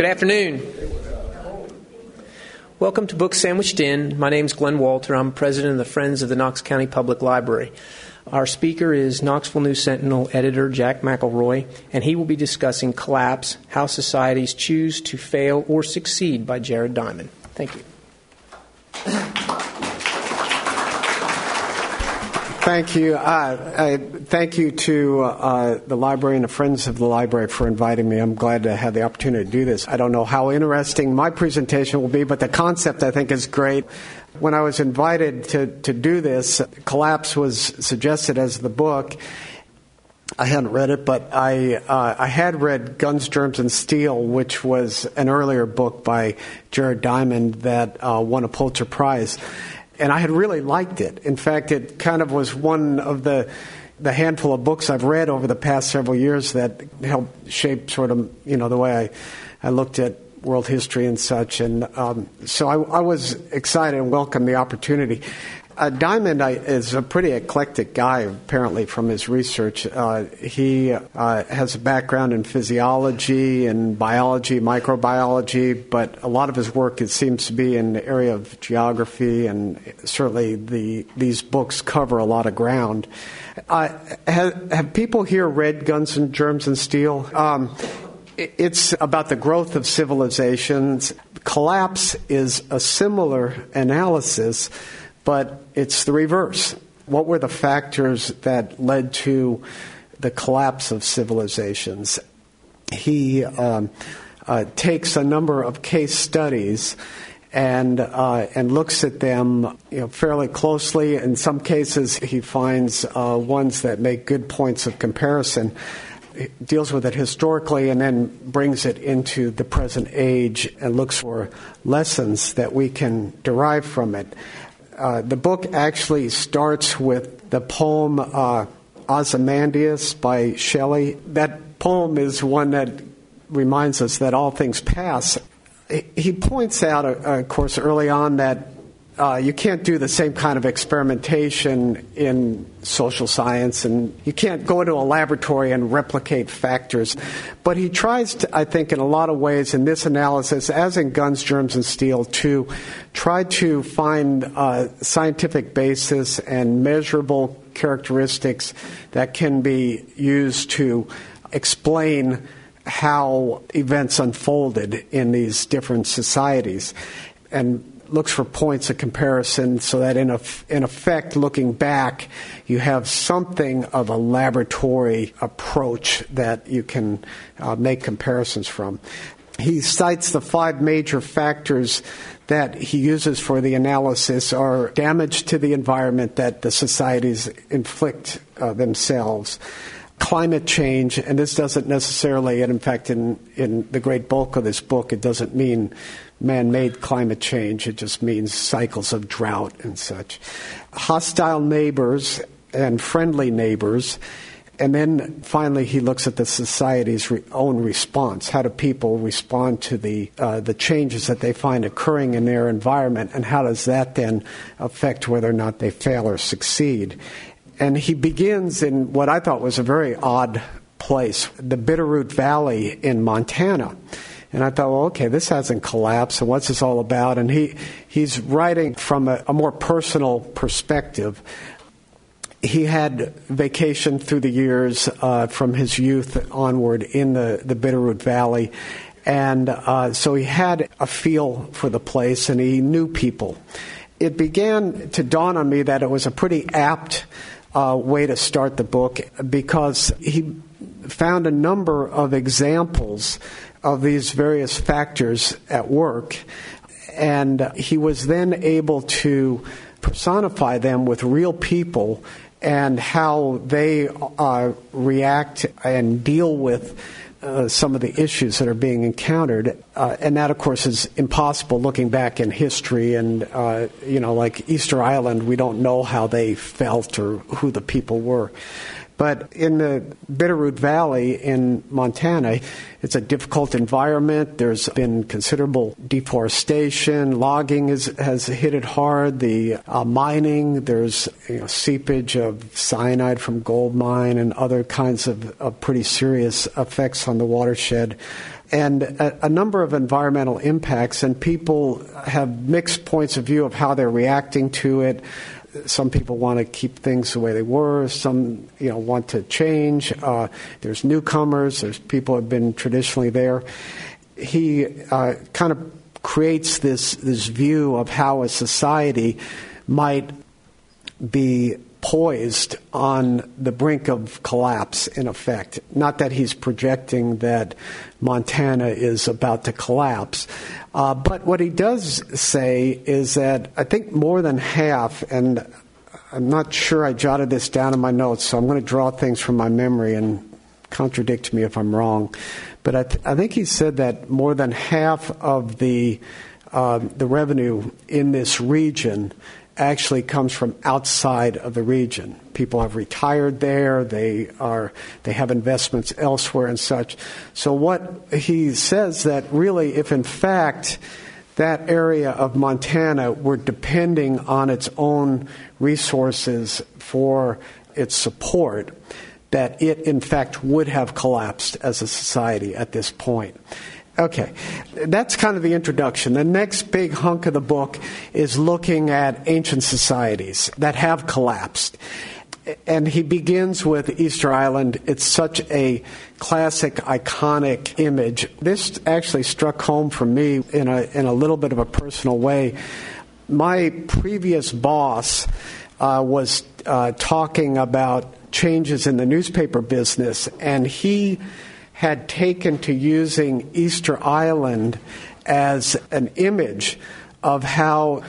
Good afternoon. Welcome to Book Sandwiched In. My name is Glenn Walter. I'm president of the Friends of the Knox County Public Library. Our speaker is Knoxville News Sentinel editor Jack McElroy, and he will be discussing Collapse How Societies Choose to Fail or Succeed by Jared Diamond. Thank you. Thank you. Uh, thank you to uh, the library and the friends of the library for inviting me. I'm glad to have the opportunity to do this. I don't know how interesting my presentation will be, but the concept I think is great. When I was invited to, to do this, Collapse was suggested as the book. I hadn't read it, but I uh, I had read Guns, Germs, and Steel, which was an earlier book by Jared Diamond that uh, won a Pulitzer Prize and I had really liked it. In fact, it kind of was one of the the handful of books I've read over the past several years that helped shape sort of you know the way I, I looked at world history and such. And um, so I, I, was excited and welcomed the opportunity uh, Diamond is a pretty eclectic guy, apparently, from his research. Uh, he uh, has a background in physiology and biology, microbiology, but a lot of his work it seems to be in the area of geography, and certainly the these books cover a lot of ground. Uh, have, have, people here read Guns and Germs and Steel? Um, it's about the growth of civilizations. Collapse is a similar analysis but it's the reverse. What were the factors that led to the collapse of civilizations? He um, uh, takes a number of case studies and uh, and looks at them you know, fairly closely. In some cases, he finds uh, ones that make good points of comparison. He deals with it historically and then brings it into the present age and looks for lessons that we can derive from it. Uh, the book actually starts with the poem uh, Ozymandias by Shelley. That poem is one that reminds us that all things pass. He points out, uh, of course, early on that uh, you can't do the same kind of experimentation in social science, and you can't go into a laboratory and replicate factors. But he tries to, I think, in a lot of ways in this analysis, as in Guns, Germs, and Steel, to try to find scientific basis and measurable characteristics that can be used to explain how events unfolded in these different societies. And looks for points of comparison so that in, a, in effect, looking back, you have something of a laboratory approach that you can uh, make comparisons from. He cites the five major factors that he uses for the analysis are damage to the environment that the societies inflict uh, themselves climate change, and this doesn't necessarily, and in fact, in, in the great bulk of this book, it doesn't mean man made climate change. It just means cycles of drought and such. Hostile neighbors and friendly neighbors. And then finally, he looks at the society's re- own response. How do people respond to the uh, the changes that they find occurring in their environment, and how does that then affect whether or not they fail or succeed? And he begins in what I thought was a very odd place, the Bitterroot Valley in Montana. And I thought, well, okay, this hasn't collapsed, and what's this all about? And he, he's writing from a, a more personal perspective. He had vacation through the years uh, from his youth onward in the, the Bitterroot Valley. And uh, so he had a feel for the place and he knew people. It began to dawn on me that it was a pretty apt uh, way to start the book because he found a number of examples of these various factors at work. And he was then able to personify them with real people and how they uh, react and deal with uh, some of the issues that are being encountered. Uh, and that, of course, is impossible looking back in history. And, uh, you know, like Easter Island, we don't know how they felt or who the people were. But in the Bitterroot Valley in Montana, it's a difficult environment. There's been considerable deforestation. Logging is, has hit it hard. The uh, mining, there's you know, seepage of cyanide from gold mine and other kinds of, of pretty serious effects on the watershed and a, a, number of environmental impacts, and people have mixed points of view of how they're reacting to it. Some people want to keep things the way they were. Some, you know, want to change. Uh, there's newcomers. There's people who have been traditionally there. He uh, kind of creates this this view of how a society might be poised on the brink of collapse, in effect. Not that he's projecting that Montana is about to collapse, uh, but what he does say is that I think more than half, and I'm not sure I jotted this down in my notes, so I'm going to draw things from my memory and contradict me if I'm wrong. But I, th- I think he said that more than half of the uh, the revenue in this region actually comes from outside of the region. People have retired there, they are they have investments elsewhere and such. So what he says that really if in fact that area of Montana were depending on its own resources for its support, that it in fact would have collapsed as a society at this point. Okay, that's kind of the introduction. The next big hunk of the book is looking at ancient societies that have collapsed. And he begins with Easter Island. It's such a classic, iconic image. This actually struck home for me in a, in a little bit of a personal way. My previous boss uh, was uh, talking about changes in the newspaper business, and he had taken to using Easter Island as an image of how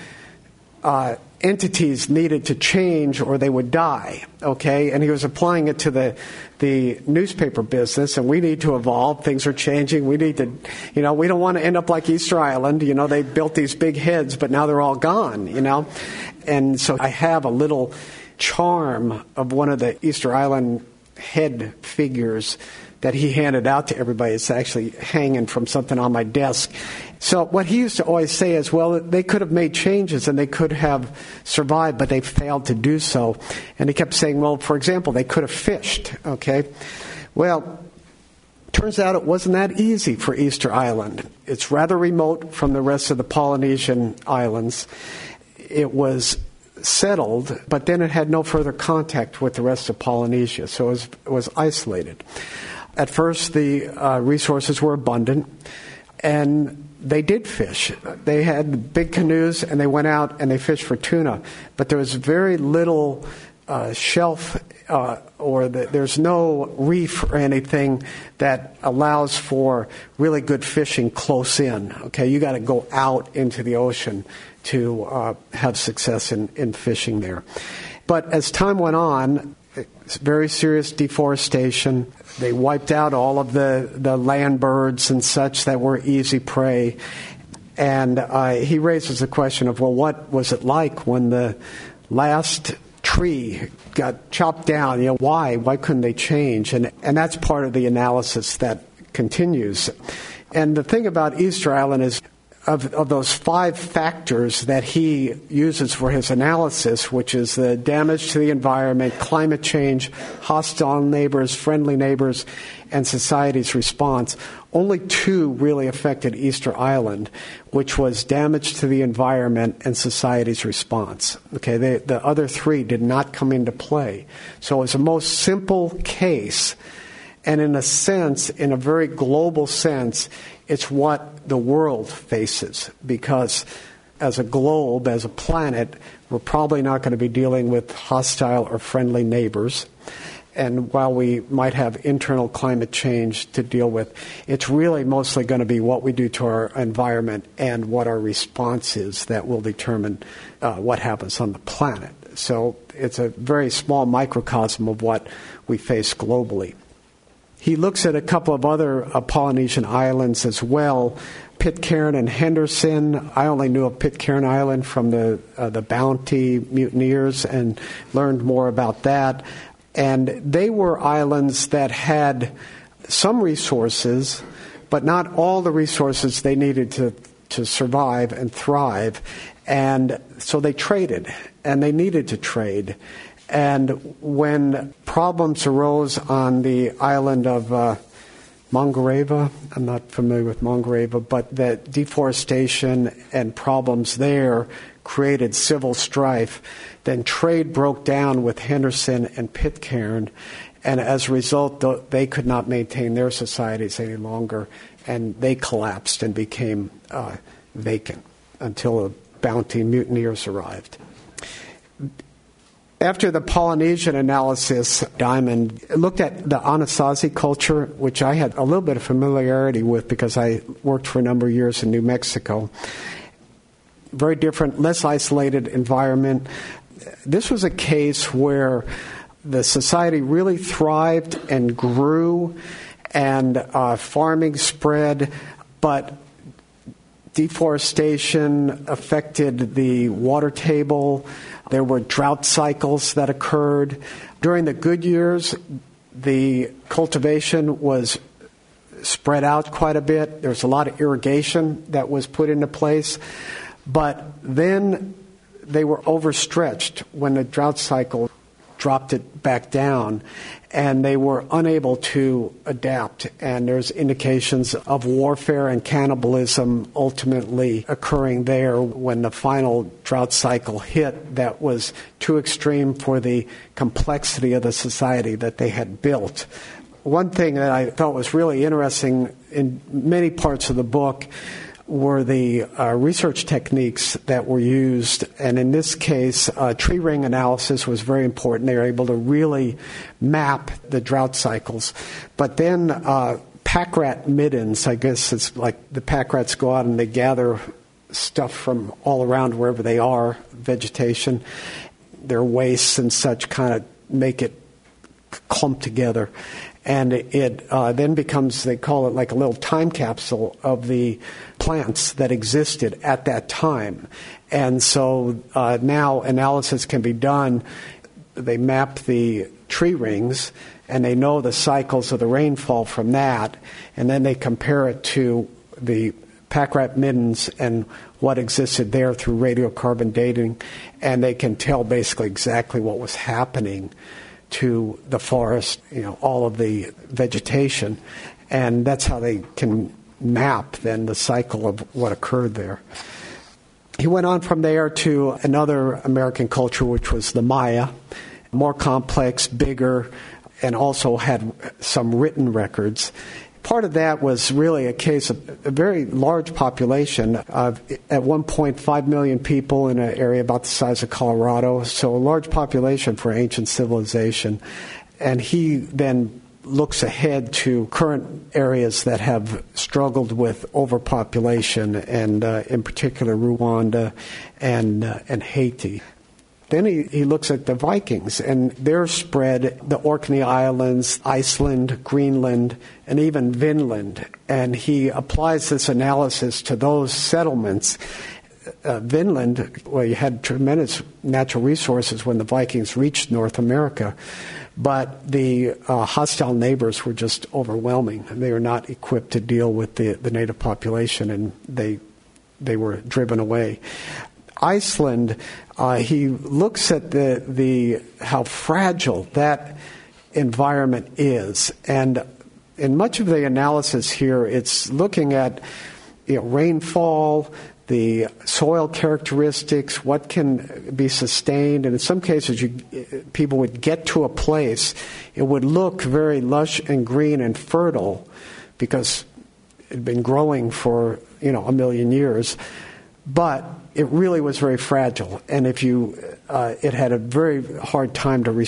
uh, entities needed to change or they would die. Okay, and he was applying it to the the newspaper business, and we need to evolve. Things are changing. We need to, you know, we don't want to end up like Easter Island. You know, they built these big heads, but now they're all gone. You know, and so I have a little charm of one of the Easter Island head figures that he handed out to everybody. It's actually hanging from something on my desk. So what he used to always say is, well, they could have made changes and they could have survived, but they failed to do so. And he kept saying, well, for example, they could have fished, okay? Well, turns out it wasn't that easy for Easter Island. It's rather remote from the rest of the Polynesian islands. It was settled, but then it had no further contact with the rest of Polynesia, so it was, it was isolated. At first, the uh, resources were abundant, and they did fish. They had big canoes, and they went out and they fished for tuna. But there was very little uh, shelf, uh, or the, there's no reef or anything that allows for really good fishing close in. Okay, you got to go out into the ocean to uh, have success in, in fishing there. But as time went on, very serious deforestation. They wiped out all of the, the land birds and such that were easy prey. And uh, he raises the question of, well, what was it like when the last tree got chopped down? You know, why? Why couldn't they change? And, and that's part of the analysis that continues. And the thing about Easter Island is of, of those five factors that he uses for his analysis, which is the damage to the environment, climate change, hostile neighbors, friendly neighbors, and society's response, only two really affected Easter Island, which was damage to the environment and society's response. Okay, they, the other three did not come into play. So it was a most simple case, and in a sense, in a very global sense, it's what the world faces because as a globe, as a planet, we're probably not going to be dealing with hostile or friendly neighbors. And while we might have internal climate change to deal with, it's really mostly going to be what we do to our environment and what our response is that will determine uh, what happens on the planet. So it's a very small microcosm of what we face globally. He looks at a couple of other uh, Polynesian islands as well. Pitcairn and Henderson. I only knew of Pitcairn Island from the uh, the Bounty mutineers and learned more about that. And they were islands that had some resources, but not all the resources they needed to, to survive and thrive. And so they traded, and they needed to trade. And when problems arose on the island of uh, Mangareva, I'm not familiar with Mangareva, but that deforestation and problems there created civil strife. Then trade broke down with Henderson and Pitcairn, and as a result, they could not maintain their societies any longer, and they collapsed and became uh, vacant until the bounty mutineers arrived. After the Polynesian analysis, Diamond looked at the Anasazi culture, which I had a little bit of familiarity with because I worked for a number of years in New Mexico. Very different, less isolated environment. This was a case where the society really thrived and grew, and uh, farming spread, but deforestation affected the water table. There were drought cycles that occurred. During the good years, the cultivation was spread out quite a bit. There was a lot of irrigation that was put into place. But then they were overstretched when the drought cycle dropped it back down, and they were unable to adapt. And there's indications of warfare and cannibalism ultimately occurring there when the final drought cycle hit that was too extreme for the complexity of the society that they had built. One thing that I thought was really interesting in many parts of the book were the uh, research techniques that were used. And in this case, uh, tree ring analysis was very important. They were able to really map the drought cycles. But then uh, pack rat middens, I guess it's like the pack rats go out and they gather stuff from all around wherever they are, vegetation. Their wastes and such kind of make it clump together and it uh, then becomes they call it like a little time capsule of the plants that existed at that time. And so uh, now analysis can be done. They map the tree rings and they know the cycles of the rainfall from that and then they compare it to the pack rat middens and what existed there through radiocarbon dating and they can tell basically exactly what was happening to the forest, you know, all of the vegetation, and that's how they can map then the cycle of what occurred there. He went on from there to another American culture, which was the Maya, more complex, bigger, and also had some written records part of that was really a case of a very large population of at one point five million people in an area about the size of Colorado, so a large population for ancient civilization. And he then looks ahead to current areas that have struggled with overpopulation, and uh, in particular Rwanda and uh, and Haiti. Then he, he looks at the Vikings and their spread, the Orkney Islands, Iceland, Greenland, and even Vinland. And he applies this analysis to those settlements. Uh, Vinland, well, you had tremendous natural resources when the Vikings reached North America, but the uh, hostile neighbors were just overwhelming. They were not equipped to deal with the, the native population, and they they were driven away. Iceland, uh, he looks at the, the, how fragile that environment is. And in much of the analysis here, it's looking at you know, rainfall, the soil characteristics, what can be sustained, and in some cases, you, people would get to a place, it would look very lush and green and fertile because it had been growing for you know a million years, but it really was very fragile, and if you, uh, it had a very hard time to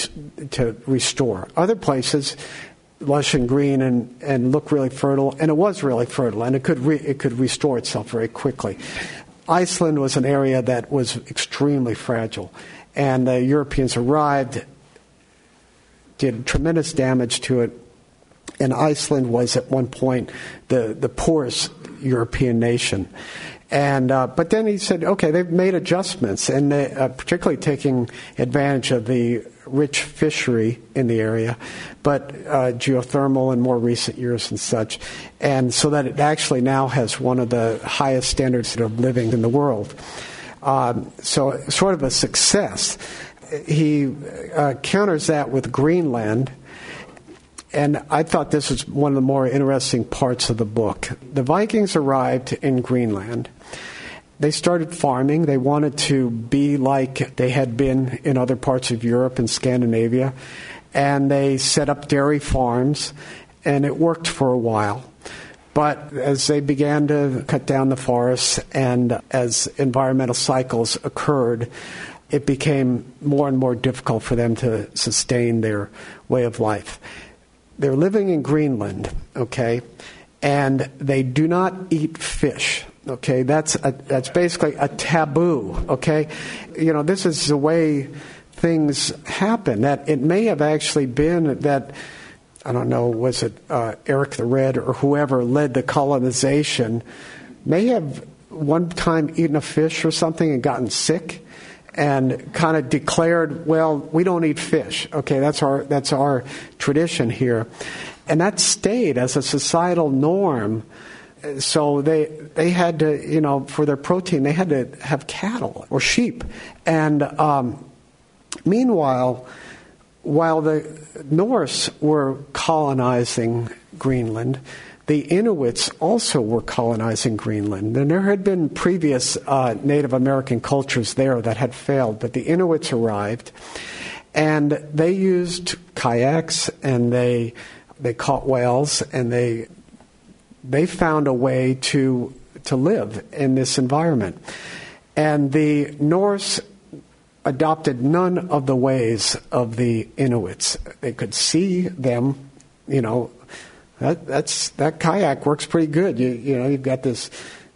to restore. Other places, lush and green and, and look really fertile, and it was really fertile, and it could re- it could restore itself very quickly. Iceland was an area that was extremely fragile, and the Europeans arrived, did tremendous damage to it, and Iceland was at one point the the poorest European nation. And uh, but then he said, okay, they've made adjustments, and they, uh, particularly taking advantage of the rich fishery in the area, but uh, geothermal in more recent years and such. And so that it actually now has one of the highest standards of living in the world. Um, so, sort of a success. He uh, counters that with Greenland. And I thought this was one of the more interesting parts of the book. The Vikings arrived in Greenland they started farming. They wanted to be like they had been in other parts of Europe and Scandinavia. And they set up dairy farms, and it worked for a while. But as they began to cut down the forests and as environmental cycles occurred, it became more and more difficult for them to sustain their way of life. They're living in Greenland, okay, and they do not eat fish. Okay, that's a, that's basically a taboo. Okay, you know this is the way things happen. That it may have actually been that I don't know was it uh, Eric the Red or whoever led the colonization may have one time eaten a fish or something and gotten sick and kind of declared, well, we don't eat fish. Okay, that's our that's our tradition here, and that stayed as a societal norm so they they had to you know for their protein they had to have cattle or sheep and um, meanwhile while the Norse were colonizing Greenland the Inuits also were colonizing Greenland. And there had been previous uh, Native American cultures there that had failed, but the Inuits arrived and they used kayaks and they they caught whales and they they found a way to to live in this environment. And the Norse adopted none of the ways of the Inuits. They could see them, you know, that that's that kayak works pretty good. You you know, you've got this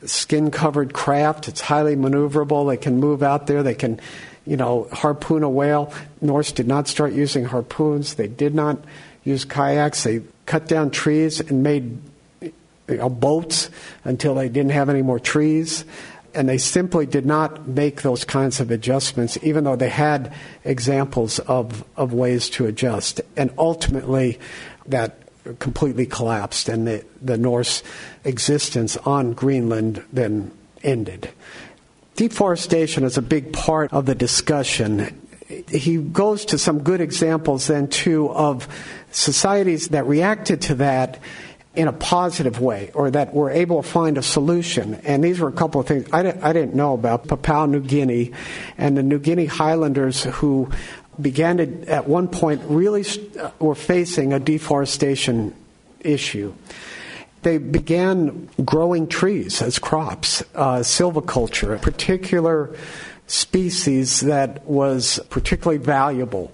skin covered craft, it's highly maneuverable, they can move out there, they can you know, harpoon a whale. Norse did not start using harpoons. They did not use kayaks. They cut down trees and made you know, boats until they didn't have any more trees. And they simply did not make those kinds of adjustments, even though they had examples of, of ways to adjust. And ultimately, that completely collapsed, and the, the Norse existence on Greenland then ended. Deforestation is a big part of the discussion. He goes to some good examples then, too, of societies that reacted to that in a positive way or that we're able to find a solution. And these were a couple of things I didn't, I didn't know about Papua New Guinea and the New Guinea Highlanders who began to, at one point, really uh, were facing a deforestation issue. They began growing trees as crops, uh, silviculture, a particular species that was particularly valuable.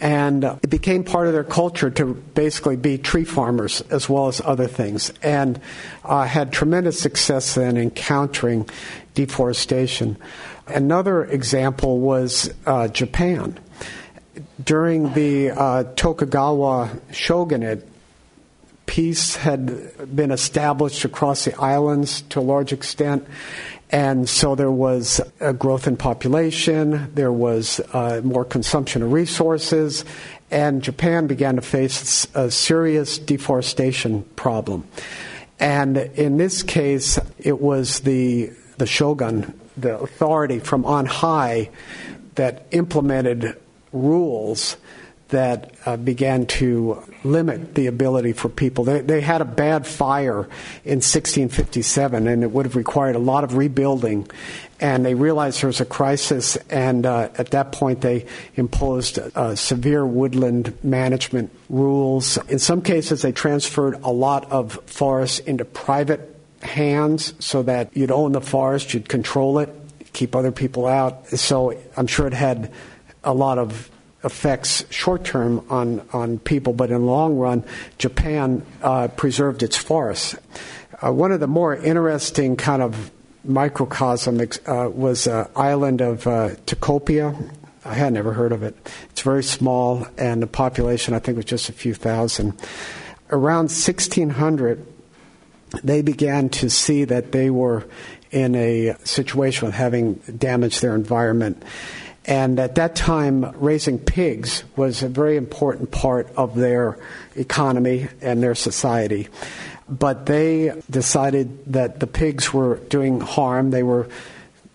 And uh, it became part of their culture to basically be tree farmers as well as other things, and uh, had tremendous success then in countering deforestation. Another example was uh, Japan. During the uh, Tokugawa shogunate, peace had been established across the islands to a large extent, and so there was a growth in population, there was uh, more consumption of resources, and Japan began to face a serious deforestation problem. And in this case, it was the, the shogun, the authority from on high, that implemented rules that uh, began to limit the ability for people. They, they, had a bad fire in 1657, and it would have required a lot of rebuilding. And they realized there was a crisis, and uh, at that point they imposed uh, severe woodland management rules. In some cases, they transferred a lot of forests into private hands so that you'd own the forest, you'd control it, keep other people out. So I'm sure it had a lot of effects short term on, on people, but in the long run, Japan uh, preserved its forests. Uh, one of the more interesting kind of microcosm uh, was the island of uh, Tikopia. I had never heard of it. It's very small, and the population, I think, was just a few thousand. Around 1600, they began to see that they were in a situation of having damaged their environment And at that time, raising pigs was a very important part of their economy and their society. But they decided that the pigs were doing harm. They were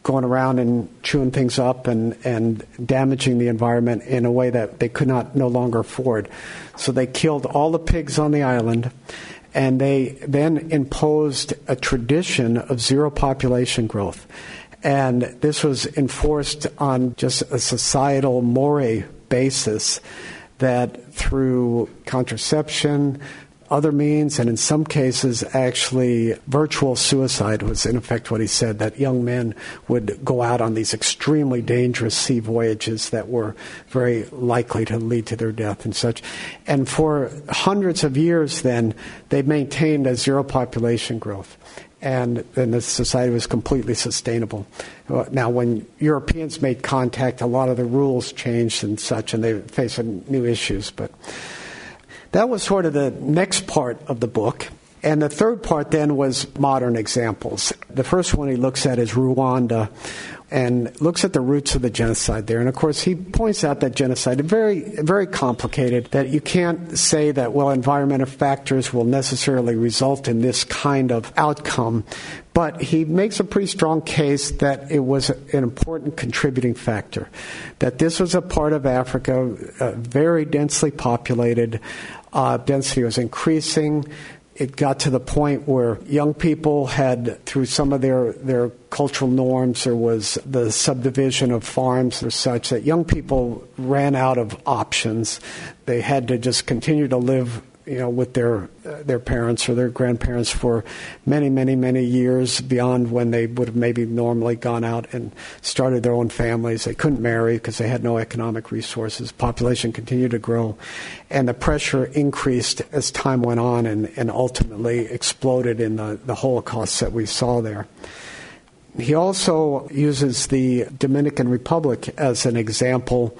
going around and chewing things up and, and damaging the environment in a way that they could not no longer afford. So they killed all the pigs on the island and they then imposed a tradition of zero population growth. And this was enforced on just a societal more basis that through contraception, other means, and in some cases, actually, virtual suicide was in effect what he said that young men would go out on these extremely dangerous sea voyages that were very likely to lead to their death and such. And for hundreds of years, then, they maintained a zero population growth and then the society was completely sustainable. Now, when Europeans made contact, a lot of the rules changed and such, and they faced new issues. But that was sort of the next part of the book. And the third part then was modern examples. The first one he looks at is Rwanda and looks at the roots of the genocide there. And of course, he points out that genocide is very, very complicated, that you can't say that, well, environmental factors will necessarily result in this kind of outcome. But he makes a pretty strong case that it was an important contributing factor, that this was a part of Africa, uh, very densely populated, uh, density was increasing. It got to the point where young people had, through some of their, their cultural norms, there was the subdivision of farms or such that young people ran out of options. They had to just continue to live you know, with their uh, their parents or their grandparents for many, many, many years beyond when they would have maybe normally gone out and started their own families. They couldn't marry because they had no economic resources. Population continued to grow, and the pressure increased as time went on, and, and ultimately exploded in the, the Holocaust that we saw there. He also uses the Dominican Republic as an example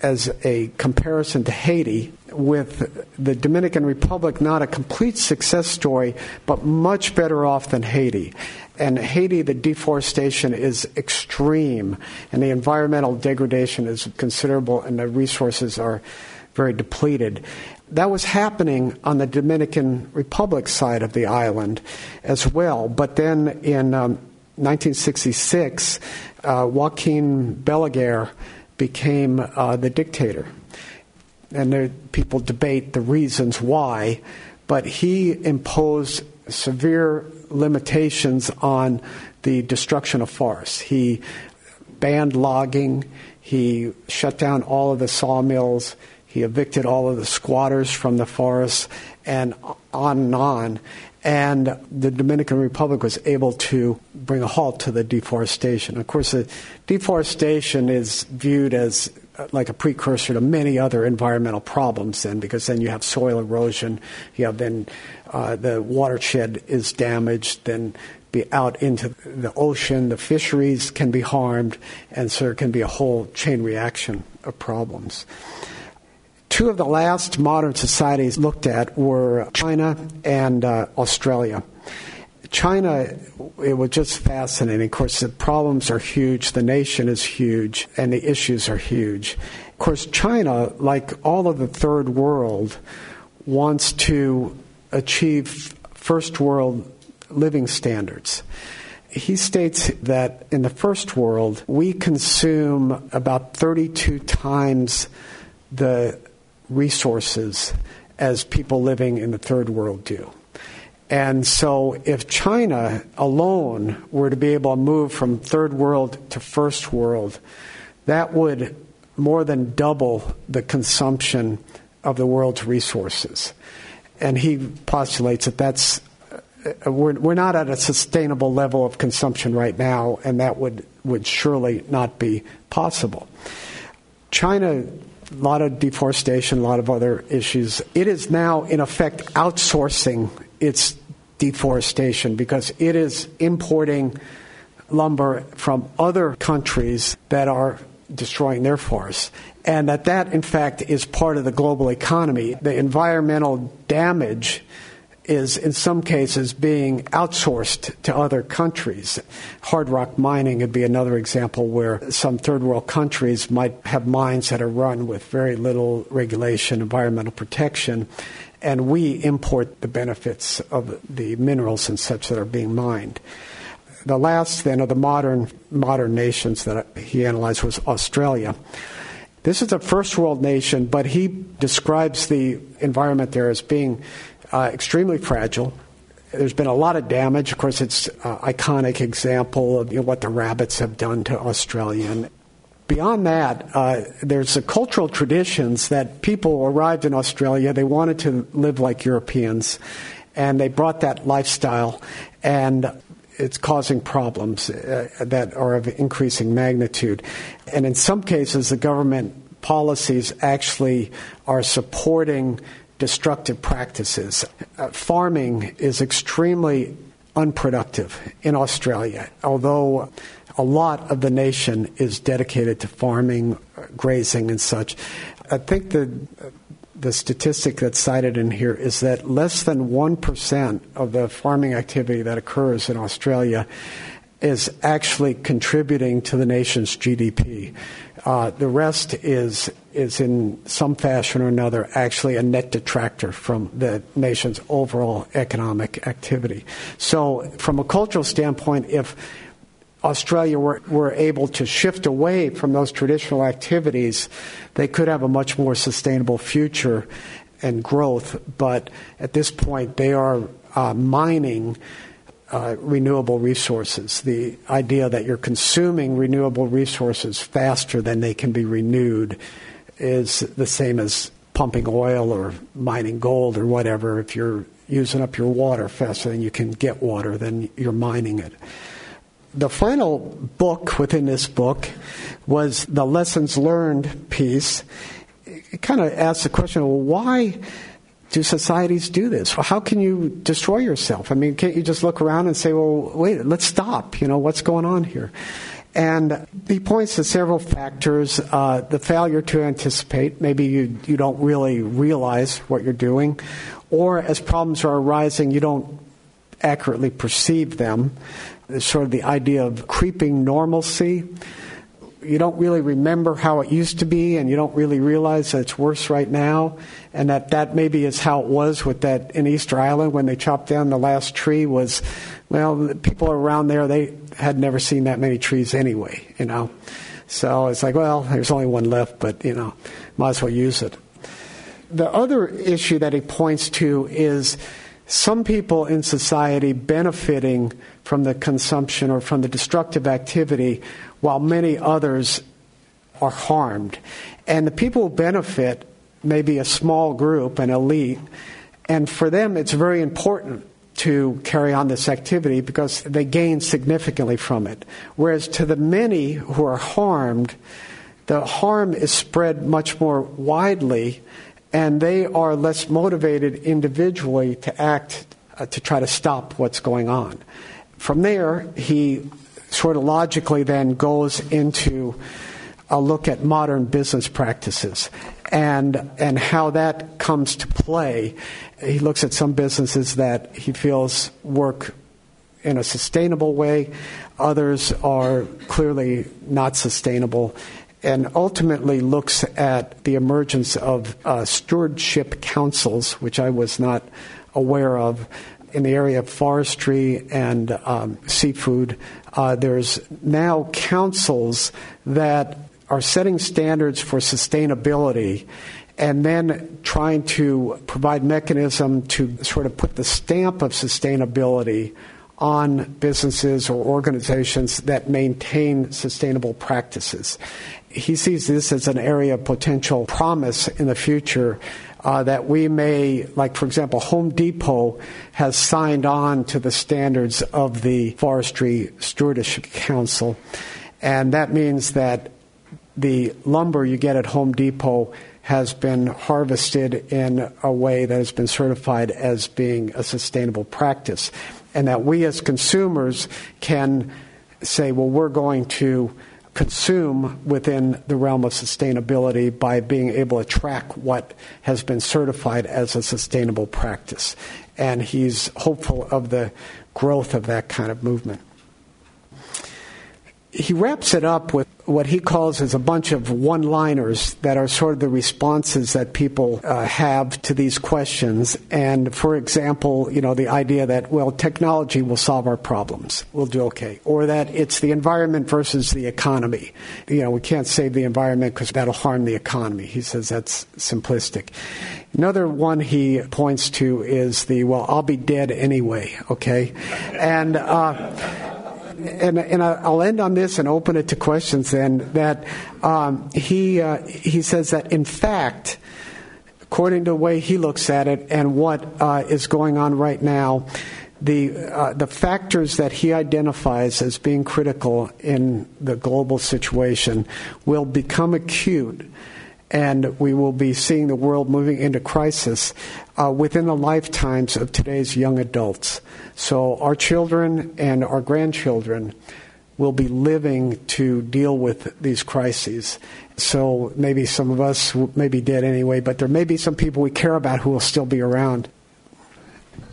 as a comparison to Haiti, with the Dominican Republic not a complete success story, but much better off than Haiti. And Haiti, the deforestation is extreme, and the environmental degradation is considerable, and the resources are very depleted. That was happening on the Dominican Republic side of the island as well. But then in um, 1966, uh, Joaquin Balaguer became uh, the dictator. And there, people debate the reasons why, but he imposed severe limitations on the destruction of forests. He banned logging, he shut down all of the sawmills, he evicted all of the squatters from the forests, and on and on. And the Dominican Republic was able to bring a halt to the deforestation. Of course, deforestation is viewed as uh, like a precursor to many other environmental problems then because then you have soil erosion you have then uh, the watershed is damaged then be out into the ocean the fisheries can be harmed and so there can be a whole chain reaction of problems Two of the last modern societies looked at were China and uh, Australia. China, it was just fascinating. Of course, the problems are huge, the nation is huge, and the issues are huge. Of course, China, like all of the third world, wants to achieve first world living standards. He states that in the first world, we consume about 32 times the resources as people living in the third world do. And so, if China alone were to be able to move from third world to first world, that would more than double the consumption of the world's resources. And he postulates that that's uh, we're, we're not at a sustainable level of consumption right now, and that would, would surely not be possible. China a lot of deforestation, a lot of other issues. It is now, in effect, outsourcing its deforestation because it is importing lumber from other countries that are destroying their forests. And that that, in fact, is part of the global economy. The environmental damage is in some cases being outsourced to other countries. Hard rock mining would be another example where some third world countries might have mines that are run with very little regulation, environmental protection, and we import the benefits of the minerals and such that are being mined. The last, then, of the modern modern nations that he analyzed was Australia. This is a first world nation, but he describes the environment there as being uh, extremely fragile. There's been a lot of damage. Of course, it's an iconic example of you know, what the rabbits have done to Australia. And beyond that, uh, there's the cultural traditions that people arrived in Australia. They wanted to live like Europeans, and they brought that lifestyle, and it's causing problems uh, that are of increasing magnitude. And in some cases, the government policies actually are supporting destructive practices. Uh, farming is extremely unproductive in Australia, although a lot of the nation is dedicated to farming, grazing, and such. I think the the statistic that's cited in here is that less than 1% of the farming activity that occurs in Australia is actually contributing to the nation's GDP. Uh, the rest is is in some fashion or another actually a net detractor from the nation's overall economic activity. So, from a cultural standpoint, if Australia were, were able to shift away from those traditional activities, they could have a much more sustainable future and growth. But at this point, they are uh, mining uh, renewable resources. The idea that you're consuming renewable resources faster than they can be renewed is the same as pumping oil or mining gold or whatever. If you're using up your water faster than you can get water, then you're mining it. The final book within this book was the lessons learned piece. It kind of asks the question well, why do societies do this? How can you destroy yourself? I mean, can't you just look around and say, well, wait, let's stop. You know, what's going on here? And he points to several factors. Uh, the failure to anticipate, maybe you, you don't really realize what you're doing, or as problems are arising, you don't accurately perceive them. There's sort of the idea of creeping normalcy you don't really remember how it used to be and you don't really realize that it's worse right now and that that maybe is how it was with that in easter island when they chopped down the last tree was well people around there they had never seen that many trees anyway you know. So it's like well there's only one left but you know might as well use it. The other issue that he points to is some people in society benefiting from the consumption or from the destructive activity while many others are harmed. And the people who benefit may be a small group, an elite, and for them it's very important to carry on this activity because they gain significantly from it. Whereas to the many who are harmed, the harm is spread much more widely and they are less motivated individually to act uh, to try to stop what's going on. From there, he sort of logically then goes into a look at modern business practices and and how that comes to play. He looks at some businesses that he feels work in a sustainable way. Others are clearly not sustainable. And ultimately looks at the emergence of uh, stewardship councils, which I was not aware of, in the area of forestry and um, seafood uh, there's now councils that are setting standards for sustainability and then trying to provide mechanism to sort of put the stamp of sustainability on businesses or organizations that maintain sustainable practices. He sees this as an area of potential promise in the future uh, that we may, like for example, Home Depot has signed on to the standards of the Forestry Stewardship Council, and that means that the lumber you get at Home Depot has been harvested in a way that has been certified as being a sustainable practice, and that we as consumers can say, well, we're going to consume within the realm of sustainability by being able to track what has been certified as a sustainable practice. And he's hopeful of the growth of that kind of movement. He wraps it up with what he calls as a bunch of one liners that are sort of the responses that people uh, have to these questions. And for example, you know, the idea that, well, technology will solve our problems. We'll do okay. Or that it's the environment versus the economy. You know, we can't save the environment because that'll harm the economy. He says that's simplistic. Another one he points to is the, well, I'll be dead anyway, okay? And, uh, and, and I'll end on this and open it to questions then, that um, he, uh, he says that in fact, according to the way he looks at it and what uh, is going on right now, the, uh, the factors that he identifies as being critical in the global situation will become acute and we will be seeing the world moving into crisis uh, within the lifetimes of today's young adults. So our children and our grandchildren will be living to deal with these crises. So maybe some of us may be dead anyway, but there may be some people we care about who will still be around.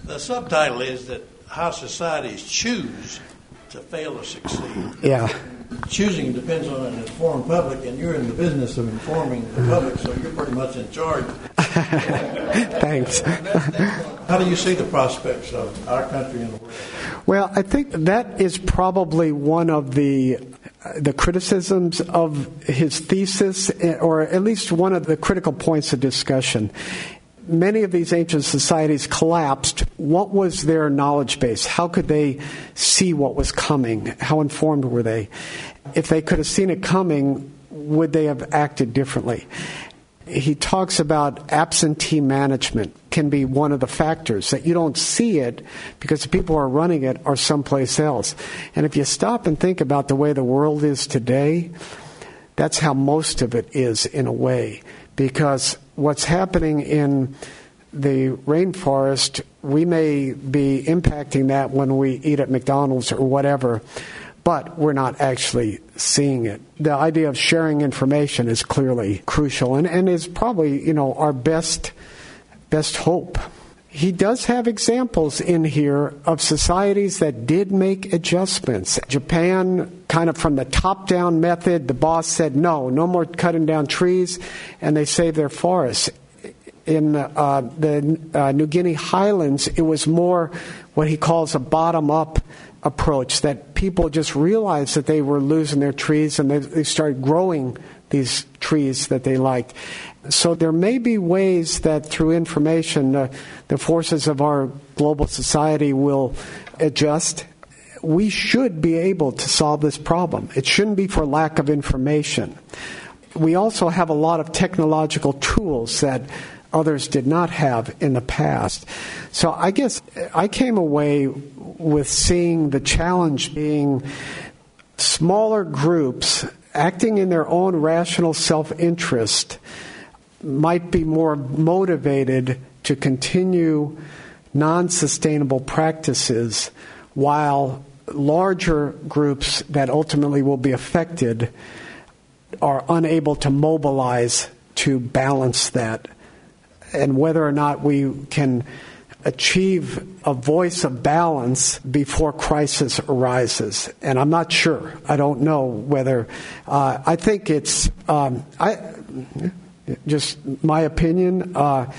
The subtitle is that how societies choose to fail to succeed. Yeah choosing depends on an informed public, and you're in the business of informing the public, so you're pretty much in charge. Thanks. How do you see the prospects of our country in the world? Well, I think that is probably one of the the criticisms of his thesis, eh, or at least one of the critical points of discussion, many of these ancient societies collapsed, what was their knowledge base? How could they see what was coming? How informed were they? If they could have seen it coming, would they have acted differently? He talks about absentee management can be one of the factors that you don't see it because the people who are running it are someplace else. And if you stop and think about the way the world is today, that's how most of it is in a way because what's happening in the rainforest, we may be impacting that when we eat at McDonald's or whatever, but we're not actually seeing it. The idea of sharing information is clearly crucial and, and is probably, you know, our best best hope he does have examples in here of societies that did make adjustments. Japan, kind of from the top down method, the boss said, no, no more cutting down trees, and they saved their forests. In uh, the uh, New Guinea highlands, it was more what he calls a bottom up approach that people just realized that they were losing their trees and they, they started growing these trees that they liked. So there may be ways that through information, uh, the forces of our global society will adjust. We should be able to solve this problem. It shouldn't be for lack of information. We also have a lot of technological tools that others did not have in the past. So I guess I came away with seeing the challenge being smaller groups acting in their own rational self interest might be more motivated to continue non sustainable practices while larger groups that ultimately will be affected are unable to mobilize to balance that. And whether or not we can achieve a voice of balance before crisis arises. And I'm not sure. I don't know whether. Uh, I think it's. Um, I just my opinion. Uh,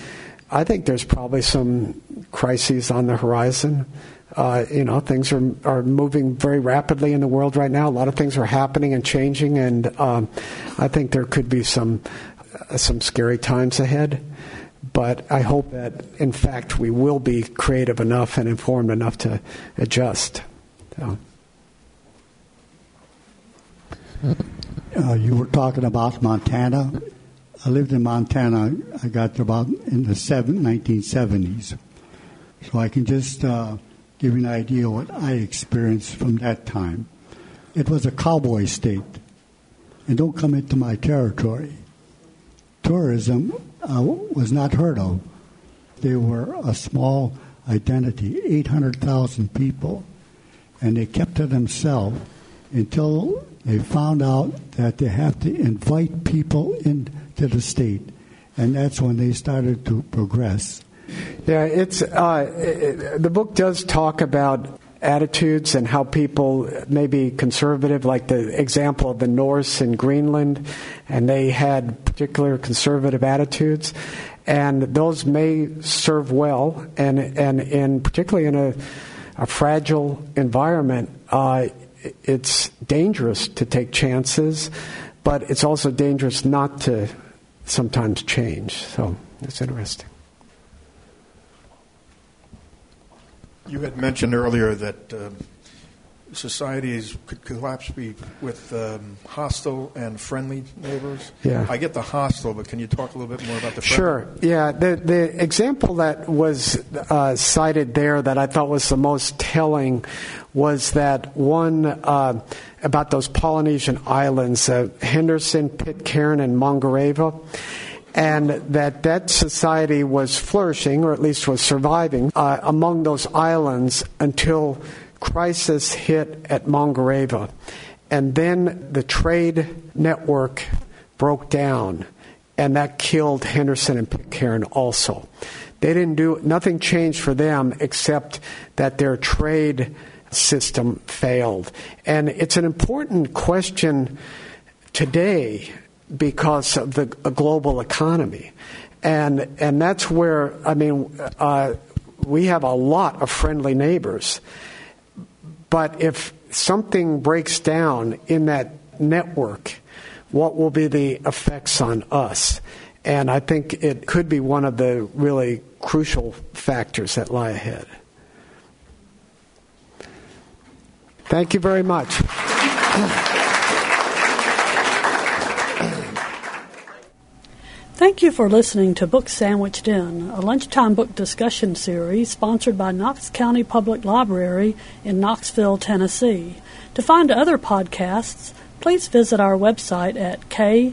I think there's probably some crises on the horizon. Uh, you know, things are are moving very rapidly in the world right now. A lot of things are happening and changing, and um, I think there could be some uh, some scary times ahead. But I hope that, in fact, we will be creative enough and informed enough to adjust. So. Uh, you were talking about Montana I lived in Montana. I got about in the seven, 1970s. So I can just uh, give you an idea what I experienced from that time. It was a cowboy state. And don't come into my territory. Tourism uh, was not heard of. They were a small identity, 800,000 people. And they kept to themselves until they found out that they have to invite people into the state. And that's when they started to progress. Yeah, it's uh, it, the book does talk about attitudes and how people may be conservative, like the example of the Norse in Greenland, and they had particular conservative attitudes, and those may serve well, and and in particularly in a, a fragile environment, uh, it's dangerous to take chances, but it's also dangerous not to sometimes change. So it's interesting. You had mentioned earlier that um, societies could collapse be with um, hostile and friendly neighbors. Yeah. I get the hostile, but can you talk a little bit more about the friendly? Sure. Yeah. The the example that was uh, cited there that I thought was the most telling was that one uh, about those Polynesian islands, uh, Henderson, Pitcairn, and Mangareva and that that society was flourishing, or at least was surviving, uh, among those islands until crisis hit at Mangareva. And then the trade network broke down, and that killed Henderson and Pitcairn also. They didn't do, nothing changed for them except that their trade system failed. And it's an important question today because of the global economy. And, and that's where, I mean, uh, we have a lot of friendly neighbors. But if something breaks down in that network, what will be the effects on us? And I think it could be one of the really crucial factors that lie ahead. Thank you very much. Thank you for listening to Book Sandwiched In, a lunchtime book discussion series sponsored by Knox County Public Library in Knoxville, Tennessee. To find other podcasts, please visit our website at knoxlib.org.